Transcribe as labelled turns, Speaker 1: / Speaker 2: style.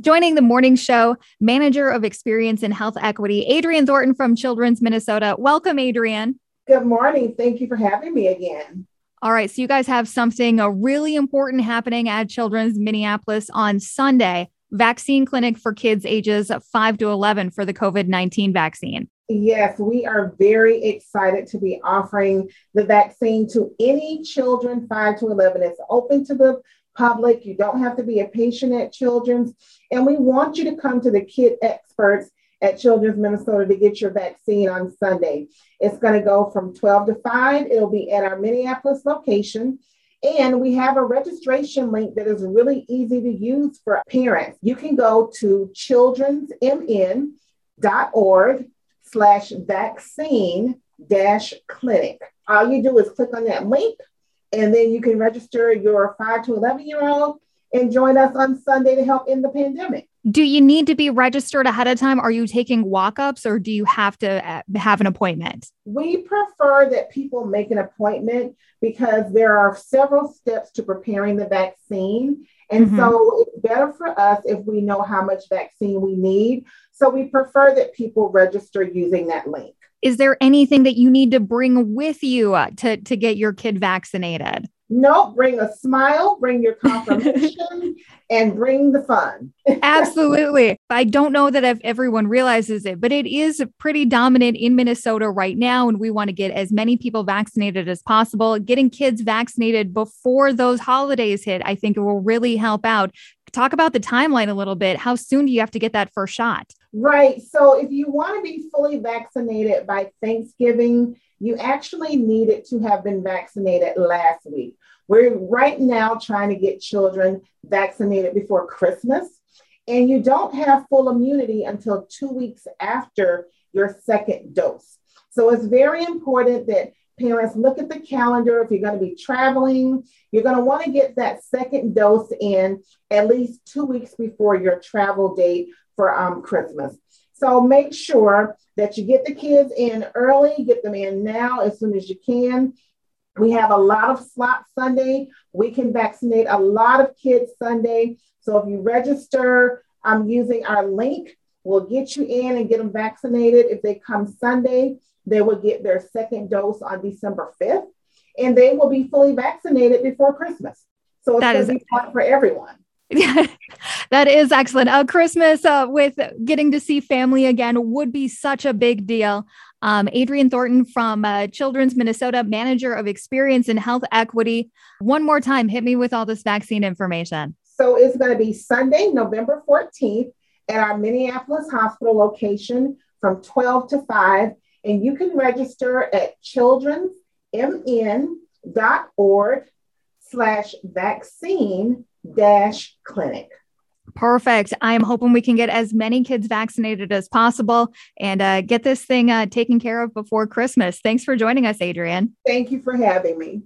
Speaker 1: Joining the morning show, manager of experience in health equity, Adriene Thornton from Children's Minnesota. Welcome, Adriene.
Speaker 2: Good morning. Thank you for having me again.
Speaker 1: All right. So, you guys have something uh, really important happening at Children's Minneapolis on Sunday vaccine clinic for kids ages 5 to 11 for the COVID 19 vaccine.
Speaker 2: Yes, we are very excited to be offering the vaccine to any children 5 to 11. It's open to the public. You don't have to be a patient at Children's. And we want you to come to the kid experts at Children's Minnesota to get your vaccine on Sunday. It's going to go from 12 to 5. It'll be at our Minneapolis location. And we have a registration link that is really easy to use for parents. You can go to childrensmn.org slash vaccine dash clinic. All you do is click on that link and then you can register your 5 to 11 year old and join us on Sunday to help in the pandemic.
Speaker 1: Do you need to be registered ahead of time? Are you taking walk ups or do you have to uh, have an appointment?
Speaker 2: We prefer that people make an appointment because there are several steps to preparing the vaccine. And mm-hmm. so it's better for us if we know how much vaccine we need. So we prefer that people register using that link.
Speaker 1: Is there anything that you need to bring with you uh, to, to get your kid vaccinated?
Speaker 2: No, bring a smile, bring your confirmation, and bring the fun.
Speaker 1: Absolutely. I don't know that if everyone realizes it, but it is pretty dominant in Minnesota right now. And we want to get as many people vaccinated as possible. Getting kids vaccinated before those holidays hit, I think it will really help out. Talk about the timeline a little bit. How soon do you have to get that first shot?
Speaker 2: Right. So if you want to be fully vaccinated by Thanksgiving, you actually needed to have been vaccinated last week. We're right now trying to get children vaccinated before Christmas, and you don't have full immunity until two weeks after your second dose. So it's very important that parents look at the calendar. If you're going to be traveling, you're going to want to get that second dose in at least two weeks before your travel date for um, Christmas. So make sure that you get the kids in early, get them in now as soon as you can. We have a lot of slots Sunday. We can vaccinate a lot of kids Sunday. So if you register um, using our link, we'll get you in and get them vaccinated. If they come Sunday, they will get their second dose on December 5th, and they will be fully vaccinated before Christmas. So it's to be fun for everyone.
Speaker 1: Yeah, that is excellent. Uh, Christmas uh, with getting to see family again would be such a big deal. Um, Adriene Thornton from uh, Children's Minnesota, manager of experience in health equity. One more time, hit me with all this vaccine information.
Speaker 2: So it's going to be Sunday, November 14th at our Minneapolis hospital location from 12 to 5. And you can register at childrensmn.org slash vaccine dash clinic.
Speaker 1: Perfect. I'm hoping we can get as many kids vaccinated as possible and uh, get this thing uh, taken care of before Christmas. Thanks for joining us, Adriene.
Speaker 2: Thank you for having me.